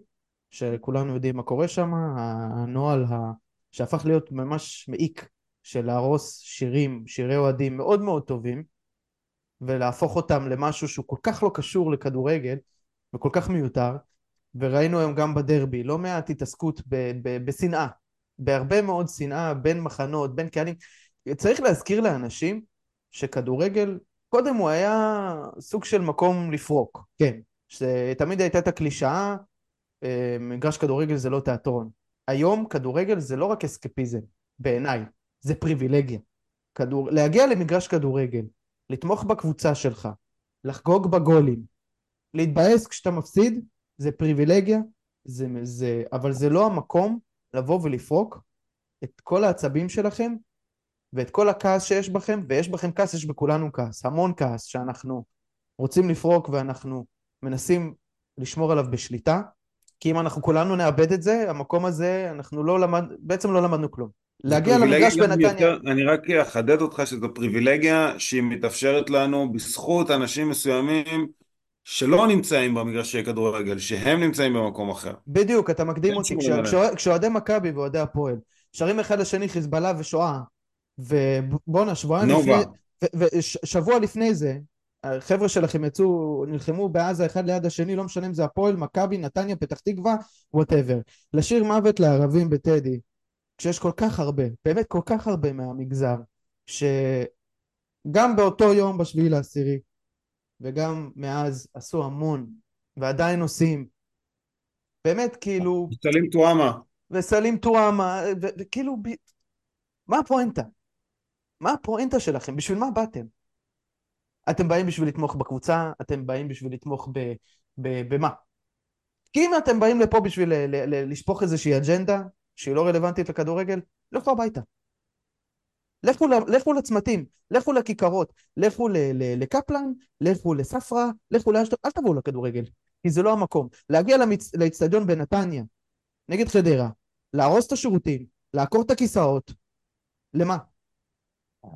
שכולנו יודעים מה קורה שם, הנוהל ה... שהפך להיות ממש מעיק של להרוס שירים, שירי אוהדים מאוד מאוד טובים, ולהפוך אותם למשהו שהוא כל כך לא קשור לכדורגל, וכל כך מיותר, וראינו היום גם בדרבי, לא מעט התעסקות ב- ב- בשנאה, בהרבה מאוד שנאה בין מחנות, בין קהלים. צריך להזכיר לאנשים שכדורגל, קודם הוא היה סוג של מקום לפרוק, כן, שתמיד הייתה את הקלישאה, אה, מגרש כדורגל זה לא תיאטרון. היום כדורגל זה לא רק אסקפיזם, בעיניי, זה פריבילגיה. כדור... להגיע למגרש כדורגל, לתמוך בקבוצה שלך, לחגוג בגולים, להתבאס כשאתה מפסיד, זה פריבילגיה, זה, זה, אבל זה לא המקום לבוא ולפרוק את כל העצבים שלכם ואת כל הכעס שיש בכם, ויש בכם כעס, יש בכולנו כעס, המון כעס שאנחנו רוצים לפרוק ואנחנו מנסים לשמור עליו בשליטה, כי אם אנחנו כולנו נאבד את זה, המקום הזה, אנחנו לא למד, בעצם לא למדנו כלום. להגיע למגרש בנתניה, יותר- אני רק אחדד אותך שזו פריבילגיה שהיא מתאפשרת לנו בזכות אנשים מסוימים שלא נמצאים במגרשי כדורגל, שהם נמצאים במקום אחר. בדיוק, אתה מקדים אותי, כשאוהדי מכבי ואוהדי הפועל שרים אחד לשני חיזבאללה ושואה, ובואנה, שבועיים נובה. לפני, ושבוע לפני זה, החבר'ה שלכם יצאו, נלחמו בעזה אחד ליד השני, לא משנה אם זה הפועל, מכבי, נתניה, פתח תקווה, וואטאבר. לשיר מוות לערבים בטדי, כשיש כל כך הרבה, באמת כל כך הרבה מהמגזר, שגם באותו יום בשביעי לעשירי, וגם מאז עשו המון, ועדיין עושים. באמת, כאילו, סלים טועמה. וסלים טועמה, וכאילו, ב- מה הפואנטה? מה הפואנטה שלכם? בשביל מה באתם? אתם באים בשביל לתמוך בקבוצה? אתם באים בשביל לתמוך ב... ב- במה? כי אם אתם באים לפה בשביל ל- ל- לשפוך איזושהי אג'נדה שהיא לא רלוונטית לכדורגל, לכו הביתה. לכו, לכו לצמתים, לכו לכיכרות, לכו ל- ל- לקפלן, לכו לספרא, לכו לאשדוד, אל תבואו לכדורגל, כי זה לא המקום. להגיע לאצטדיון בנתניה, נגד חדרה, להרוס את השירותים, לעקור את הכיסאות, למה?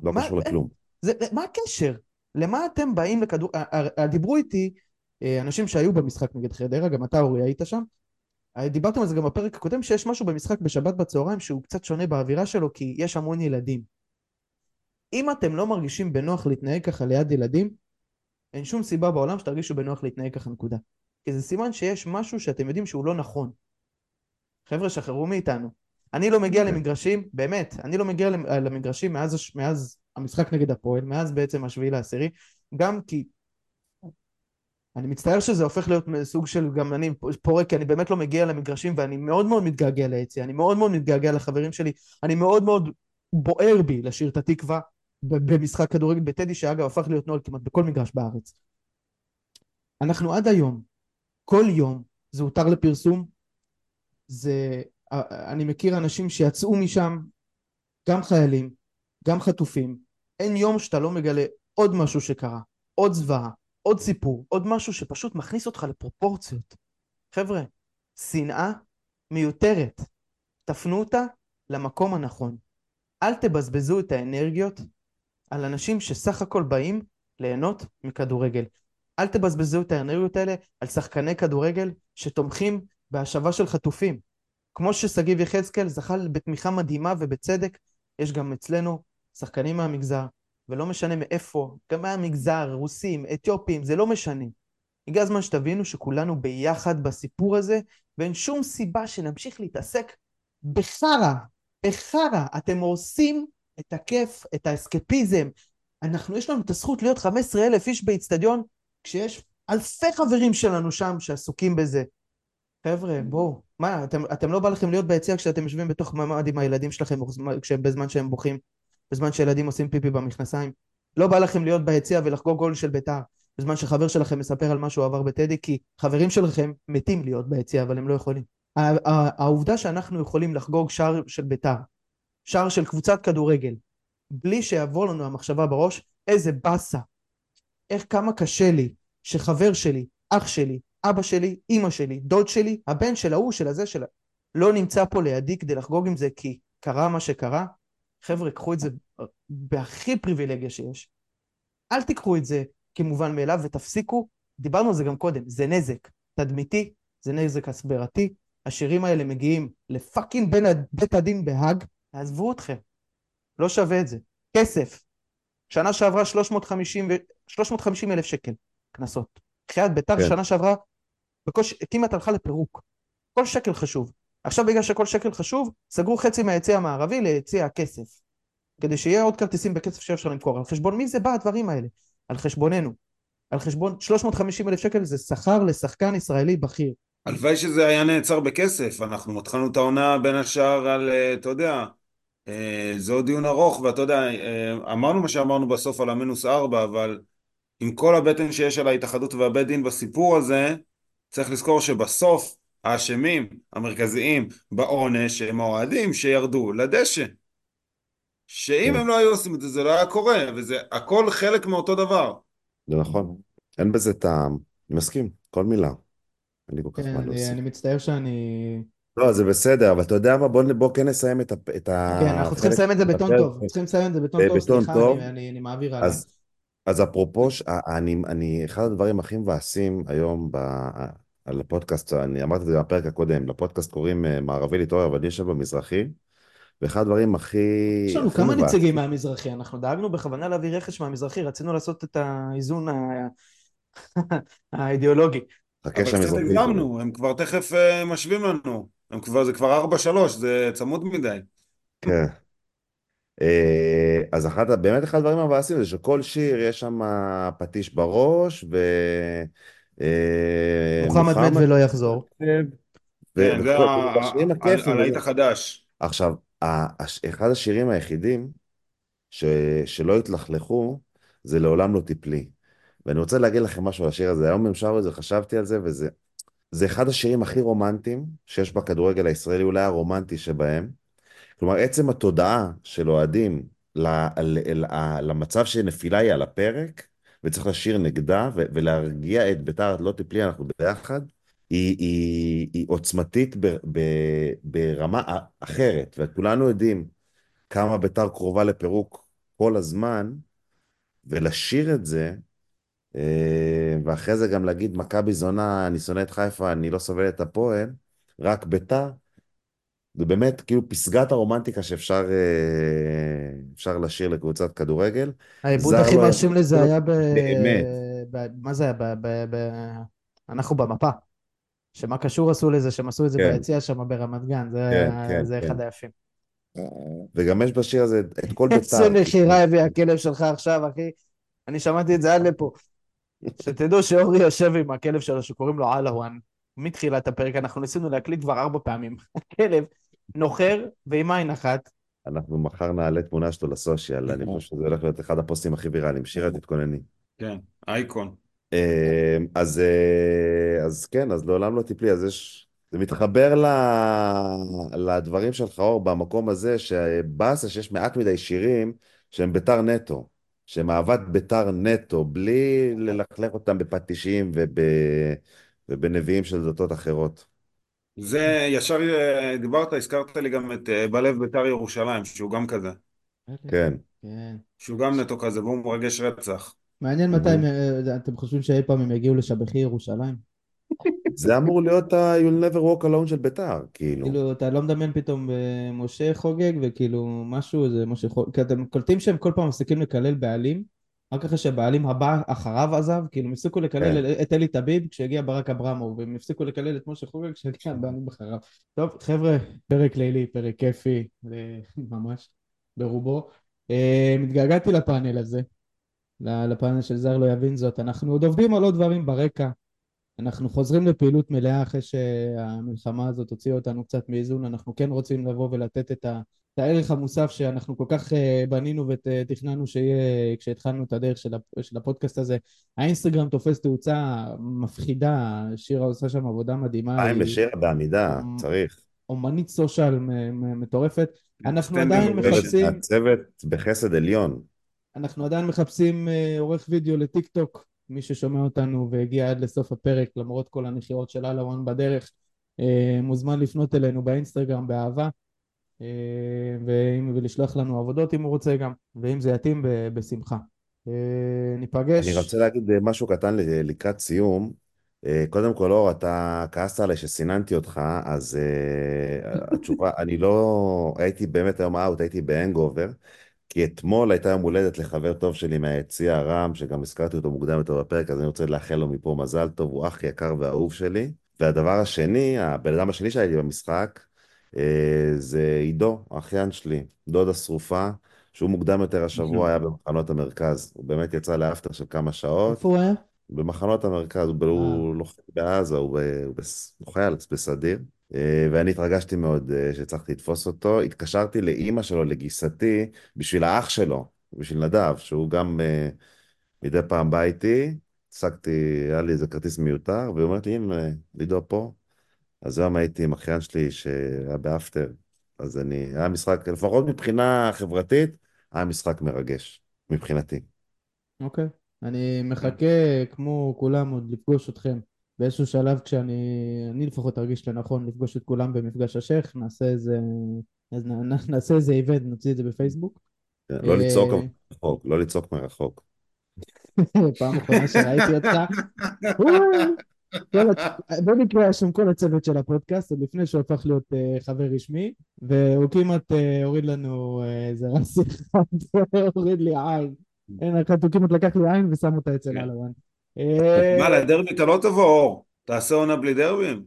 לא מה- קשור לכלום. זה, מה הקשר? למה אתם באים לכדור... דיברו איתי אה, אנשים שהיו במשחק נגד חדרה, גם אתה אורי היית שם. אה, דיברתם על זה גם בפרק הקודם, שיש משהו במשחק בשבת בצהריים שהוא קצת שונה באווירה שלו, כי יש המון ילדים. אם אתם לא מרגישים בנוח להתנהג ככה ליד ילדים, אין שום סיבה בעולם שתרגישו בנוח להתנהג ככה נקודה. כי זה סימן שיש משהו שאתם יודעים שהוא לא נכון. חבר'ה, שחררו מאיתנו. אני לא מגיע אוקיי. למגרשים, באמת, אני לא מגיע למ- למגרשים מאז, מאז המשחק נגד הפועל, מאז בעצם השביעי לעשירי, גם כי אני מצטער שזה הופך להיות סוג של גם אני פורק, כי אני באמת לא מגיע למגרשים ואני מאוד מאוד מתגעגע ליציאה, אני מאוד מאוד מתגעגע לחברים שלי, אני מאוד מאוד בוער בי לשיר את התקווה במשחק כדורגל בטדי, שאגב הפך להיות נוהל כמעט בכל מגרש בארץ. אנחנו עד היום, כל יום, זה הותר לפרסום, זה, אני מכיר אנשים שיצאו משם, גם חיילים, גם חטופים, אין יום שאתה לא מגלה עוד משהו שקרה, עוד זוועה, עוד סיפור, עוד משהו שפשוט מכניס אותך לפרופורציות. חבר'ה, שנאה מיותרת. תפנו אותה למקום הנכון. אל תבזבזו את האנרגיות על אנשים שסך הכל באים ליהנות מכדורגל. אל תבזבזו את האנרגיות האלה על שחקני כדורגל שתומכים בהשבה של חטופים. כמו ששגיב יחזקאל זכה בתמיכה מדהימה ובצדק, יש גם אצלנו שחקנים מהמגזר, ולא משנה מאיפה, גם מהמגזר, רוסים, אתיופים, זה לא משנה. הגיע הזמן שתבינו שכולנו ביחד בסיפור הזה, ואין שום סיבה שנמשיך להתעסק בחרא, בחרא. אתם הורסים את הכיף, את האסקפיזם. אנחנו, יש לנו את הזכות להיות 15 אלף איש באיצטדיון, כשיש אלפי חברים שלנו שם שעסוקים בזה. חבר'ה, בואו. מה, אתם, אתם לא בא לכם להיות ביציע כשאתם יושבים בתוך ממ"ד עם הילדים שלכם בזמן שהם בוכים, בזמן שילדים עושים פיפי במכנסיים? לא בא לכם להיות ביציע ולחגוג גול של בית"ר, בזמן שחבר שלכם מספר על מה שהוא עבר בטדי, כי חברים שלכם מתים להיות ביציע, אבל הם לא יכולים. העובדה שאנחנו יכולים לחגוג שער של בית"ר, שער של קבוצת כדורגל, בלי שיעבור לנו המחשבה בראש, איזה באסה. איך כמה קשה לי שחבר שלי, אח שלי, אבא שלי, אימא שלי, דוד שלי, הבן של ההוא, של הזה, של ה... לא נמצא פה לידי כדי לחגוג עם זה כי קרה מה שקרה. חבר'ה, קחו את זה בהכי פריבילגיה שיש. אל תיקחו את זה כמובן מאליו ותפסיקו, דיברנו על זה גם קודם, זה נזק תדמיתי, זה נזק הסברתי, השירים האלה מגיעים לפאקינג בית הדין בהאג, עזבו אתכם, לא שווה את זה. כסף, שנה שעברה 350, ו... 350 אלף שקל קנסות. חיית ביתר כן. שנה שעברה בקוש... כמעט הלכה לפירוק. כל שקל חשוב. עכשיו בגלל שכל שקל חשוב, סגרו חצי מהיציא המערבי ליציא הכסף. כדי שיהיה עוד כרטיסים בכסף שאפשר למכור. על חשבון מי זה בא הדברים האלה? על חשבוננו. על חשבון 350 אלף שקל זה שכר לשחקן ישראלי בכיר. הלוואי שזה היה נעצר בכסף, אנחנו התחלנו את העונה בין השאר על, אה, אתה יודע, זה עוד דיון ארוך, ואתה יודע, אה, אמרנו מה שאמרנו בסוף על המינוס ארבע, אבל עם כל הבטן שיש על ההתאחדות והבית דין בסיפור הזה, צריך לזכור שבסוף האשמים המרכזיים בעונש הם האוהדים שירדו לדשא. שאם כן. הם לא היו עושים את זה, זה לא היה קורה, וזה הכל חלק מאותו דבר. זה נכון, אין בזה טעם, אני מסכים, כל מילה. אין לי כל כך כן, מה להוסיף. אני מצטער שאני... לא, זה בסדר, אבל אתה יודע מה, בוא, בוא כן נסיים את, את ה... כן, אנחנו צריכים לסיים את זה בטון טוב, צריכים לסיים את זה בטון טוב, סליחה, טוב. אני, אני, אני מעביר הלאה. אז, אז אפרופו, אני, אני, אחד הדברים הכי מבאסים היום ב, על הפודקאסט, אני אמרתי את זה בפרק הקודם, לפודקאסט קוראים אה, מערבי להתעורר, אבל אני יושב במזרחי, ואחד הדברים הכי... יש לנו כמה נציגים מהמזרחי, אנחנו דאגנו בכוונה להביא רכש מהמזרחי, רצינו לעשות את האיזון (laughs) האידיאולוגי. חכה שהמזרחי... אבל הגזמנו, הם כבר תכף uh, משווים לנו, כבר, זה כבר 4-3, זה צמוד מדי. כן. אה, אז אחת, באמת אחד הדברים המבאסים זה שכל שיר יש שם פטיש בראש ו... אה, מוחמד מת ולא יחזור. כן, זה הלהיט החדש. עכשיו, אחד השירים היחידים ש, שלא התלכלכו, זה לעולם לא תיפלי. ואני רוצה להגיד לכם משהו על השיר הזה. היום הם שרו את זה, חשבתי על זה, וזה זה אחד השירים הכי רומנטיים שיש בכדורגל הישראלי, אולי הרומנטי שבהם. כלומר, עצם התודעה של אוהדים למצב שנפילה היא על הפרק, וצריך לשיר נגדה ולהרגיע את ביתר, לא תיפלי, אנחנו ביחד, היא, היא, היא עוצמתית ב, ב, ברמה אחרת, וכולנו יודעים כמה ביתר קרובה לפירוק כל הזמן, ולשיר את זה, ואחרי זה גם להגיד מכבי זונה, אני שונא את חיפה, אני לא סובל את הפועל, רק ביתר, זה באמת כאילו פסגת הרומנטיקה שאפשר אה, לשיר לקבוצת כדורגל. העיבוד הכי לא מרשים לזה היה ב... באמת. מה זה היה? אנחנו במפה. שמה קשור עשו לזה, שהם עשו את זה כן. ביציע שם ברמת גן, זה, כן, כן, זה כן. אחד היפים. וגם יש בשיר הזה את כל (laughs) בית"ר. איזה מכירה הביא הכלב שלך עכשיו, אחי. אני שמעתי את זה עד לפה. שתדעו שאורי יושב עם הכלב שלו שקוראים לו עלאוואן. מתחילת הפרק אנחנו ניסינו להקליט כבר ארבע פעמים. הכלב נוחר ועם עין אחת. אנחנו מחר נעלה תמונה שלו לסושיאל, אני חושב שזה הולך להיות אחד הפוסטים הכי ויראליים. שירה, תתכונני. כן, אייקון. אה, אז, אה, אז כן, אז לעולם לא תיפלי, אז יש, זה מתחבר ל, לדברים שלך, אור, במקום הזה, שבאסה שיש מעט מדי שירים שהם ביתר נטו, שהם אהבת ביתר נטו, בלי ללכלך אותם בפטישים וב, ובנביאים של דתות אחרות. זה ישר אה, דיברת, הזכרת לי גם את אה, בלב בית"ר ירושלים, שהוא גם כזה. כן. כן. שהוא גם נטו כזה, והוא מרגש רצח. מעניין מתי הם- אה, אתם חושבים שאי פעם הם יגיעו לשבחי ירושלים? זה אמור להיות ה-You'll never walk alone של ביתר, כאילו. כאילו, אתה לא מדמיין פתאום אה, משה חוגג וכאילו משהו, זה משה חוגג, כי אתם קולטים שהם כל פעם מפסיקים לקלל בעלים, רק אחרי שהבעלים הבא אחריו עזב, כאילו הם הפסיקו לקלל כן. את אלי טביב כשהגיע ברק אברמוב, והם הפסיקו לקלל את משה חוגג כשהגיע הבעלים אחריו. טוב, חבר'ה, פרק לילי, פרק כיפי, ממש, ברובו. אה, מתגעגעתי לפאנל הזה, לפאנל של זר לא יבין זאת. אנחנו עוד עובדים על עוד דברים ברקע. אנחנו חוזרים לפעילות מלאה אחרי שהמלחמה הזאת הוציאה אותנו קצת מאיזון, אנחנו כן רוצים לבוא ולתת את, ה, את הערך המוסף שאנחנו כל כך אה, בנינו ותכננו שיהיה כשהתחלנו את הדרך של, של הפודקאסט הזה. האינסטגרם תופס תאוצה מפחידה, שירה עושה שם עבודה מדהימה. חיים היא ושירה בעמידה, צריך. אומנית סושיאל מטורפת. אנחנו עדיין. מחפשים, הצוות בחסד עליון. אנחנו עדיין מחפשים אה, עורך וידאו לטיק טוק, מי ששומע אותנו והגיע עד לסוף הפרק למרות כל הנחירות של אללה בדרך, אה, מוזמן לפנות אלינו באינסטגרם באהבה אה, ואם- ולשלוח לנו עבודות אם הוא רוצה גם, ואם זה יתאים בשמחה. אה, ניפגש. אני רוצה להגיד משהו קטן לקראת סיום. קודם כל, אור, אתה כעסת עליי שסיננתי אותך, אז התשובה, אני לא... הייתי באמת היום out, הייתי ב hangover, כי אתמול הייתה יום הולדת לחבר טוב שלי מהיציע הרם, שגם הזכרתי אותו מוקדם יותר בפרק, אז אני רוצה לאחל לו מפה מזל טוב, הוא אח יקר ואהוב שלי. והדבר השני, הבן אדם השני שהייתי במשחק, אה, זה עידו, האחיין שלי, דודה שרופה. שהוא מוקדם יותר השבוע היה במחנות המרכז. הוא באמת יצא לאפטר של כמה שעות. איפה הוא היה? במחנות המרכז, הוא, לוחם בעזה, הוא חייל בסדיר. אה, ואני התרגשתי מאוד אה, שהצלחתי לתפוס אותו. התקשרתי לאימא שלו, לגיסתי, בשביל האח שלו, בשביל נדב, שהוא גם אה, מדי פעם בא איתי. השגתי, היה לי איזה כרטיס מיותר, והיא אומרת לי, הנה, לידו פה. אז היום הייתי עם אחיין שלי שהיה באפטר. אז אני, היה משחק, לפחות מבחינה חברתית, היה משחק מרגש, מבחינתי. אוקיי. אני מחכה כמו כולם עוד לפגוש אתכם באיזשהו שלב כשאני, אני לפחות ארגיש לנכון לפגוש את כולם במפגש השייח, נעשה איזה, אז נעשה איזה איבנט, נוציא את זה בפייסבוק. לא אה, לצעוק מרחוק, לא לצעוק מרחוק. פעם אחרונה שראיתי אותך, במקרה היה שם כל הצוות של הפודקאסט, עוד לפני שהוא הפך להיות אה, חבר רשמי, והוא כמעט אה, הוריד לנו איזה רס אחד, (laughs) הוריד לי עין. אין, אחת, הוא כמעט לקח לי עין ושם אותה אצל כן. אלוואן. אה, מה, לדרבי אתה לא תבוא, אור? תעשה עונה בלי דרבים?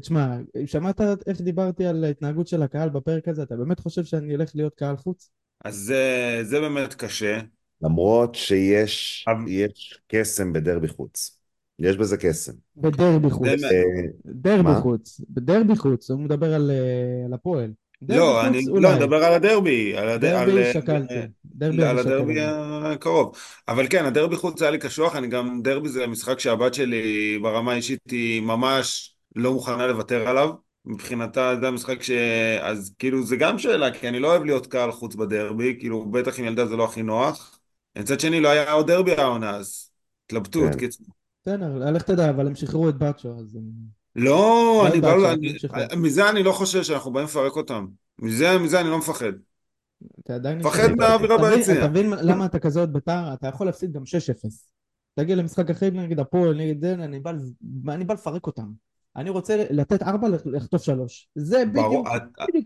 תשמע, שמעת איך דיברתי על ההתנהגות של הקהל בפרק הזה? אתה באמת חושב שאני אלך להיות קהל חוץ? אז זה, זה באמת קשה. למרות שיש אבל- יש קסם בדרבי חוץ. יש בזה קסם. בדרבי חוץ. אה, דרבי? חוץ. בדרבי חוץ, הוא מדבר על אה, על הפועל. דרבי לא, אני. לא, מדבר על הדרבי. על הד- על- דרבי שקלתי. דרבי על. הדרבי הקרוב. אבל כן, הדרבי חוץ היה לי קשוח, אני גם, דרבי זה משחק שהבת שלי ברמה האישית היא ממש לא מוכנה לוותר עליו. מבחינתה זה המשחק ש... אז כאילו זה גם שאלה, כי אני לא אוהב להיות קהל חוץ בדרבי, כאילו בטח עם ילדה זה לא הכי נוח. מצד שני לא היה עוד דרבי העונה, אז התלבטות, כן. קיצור. בסדר, לך תדע, אבל הם שחררו את באצ'ו, אז... אה, לא, אני בא, אמשיך. מזה אני לא חושב שאנחנו באים לפרק אותם. מזה, מזה אני לא מפחד. אתה עדיין... מפחד מהאווירה ביציע. אתה מבין למה אתה כזה עוד בית"ר? אתה יכול להפסיד גם 6-0. תגיע למשחק אחר נגד הפועל, נגד זה, אני בא, אני בא לפרק אותם. אני רוצה לתת 4, לחטוף 3. זה בדיוק,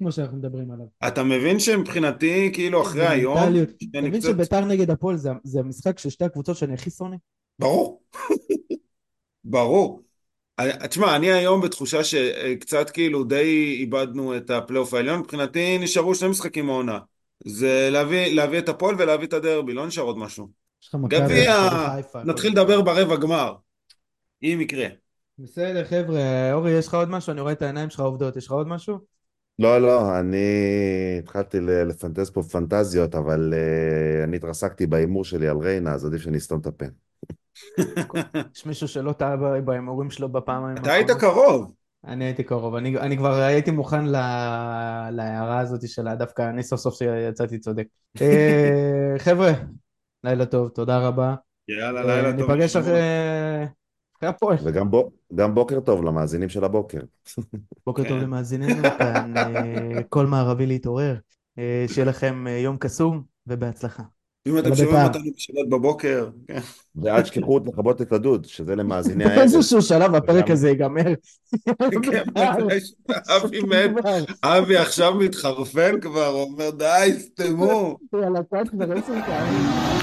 מה שאנחנו מדברים עליו. אתה מבין שמבחינתי, כאילו אחרי היום. אתה מבין. שבית"ר נגד הפועל זה המשחק של שתי הקבוצות שאני הכי שונא? ברור. (laughs) ברור. תשמע, אני היום בתחושה שקצת כאילו די איבדנו את הפלייאוף העליון, מבחינתי נשארו שני משחקים העונה. זה להביא, להביא את הפועל ולהביא את הדרבי, לא נשאר עוד משהו. גביע. נתחיל לדבר ברבע גמר. אם יקרה. בסדר, חבר'ה. אורי, יש לך עוד משהו? אני רואה את העיניים שלך עובדות. יש לך עוד משהו? לא, לא, אני התחלתי לפנטז פה פנטזיות, אבל אה, אני התרסקתי בהימור שלי על ריינה, אז עדיף שאני אסתום את הפה. יש מישהו שלא טעה ב- בהימורים שלו בפעמיים אתה היית? קרוב. אני הייתי קרוב, אני, אני כבר הייתי מוכן ל... להערה הזאת שלה, דווקא אני סוף סוף שיצאתי צודק. (laughs) אה, חבר'ה, לילה טוב, תודה רבה. יאללה, אה, לילה טוב. ניפגש אחרי, אחרי הפועל. וגם בו, גם בוקר טוב למאזינים של הבוקר. בוקר טוב כן. למאזיננו, כאן אה, (laughs) קול מערבי להתעורר. אה, שיהיה לכם אה, יום קסום ובהצלחה. אם אתם לא שומעים אותנו בשבת בבוקר. כן. ואל תשכחו לכבות את הדוד, שזה למאזיני הערב. באיזשהו שלב הפרק הזה ייגמר. כן, (laughs) אבי (laughs) מת, אבי עכשיו מתחרפן כבר, אומר די, סתמו. (laughs) יאללה, קצת כבר עשר פעמים.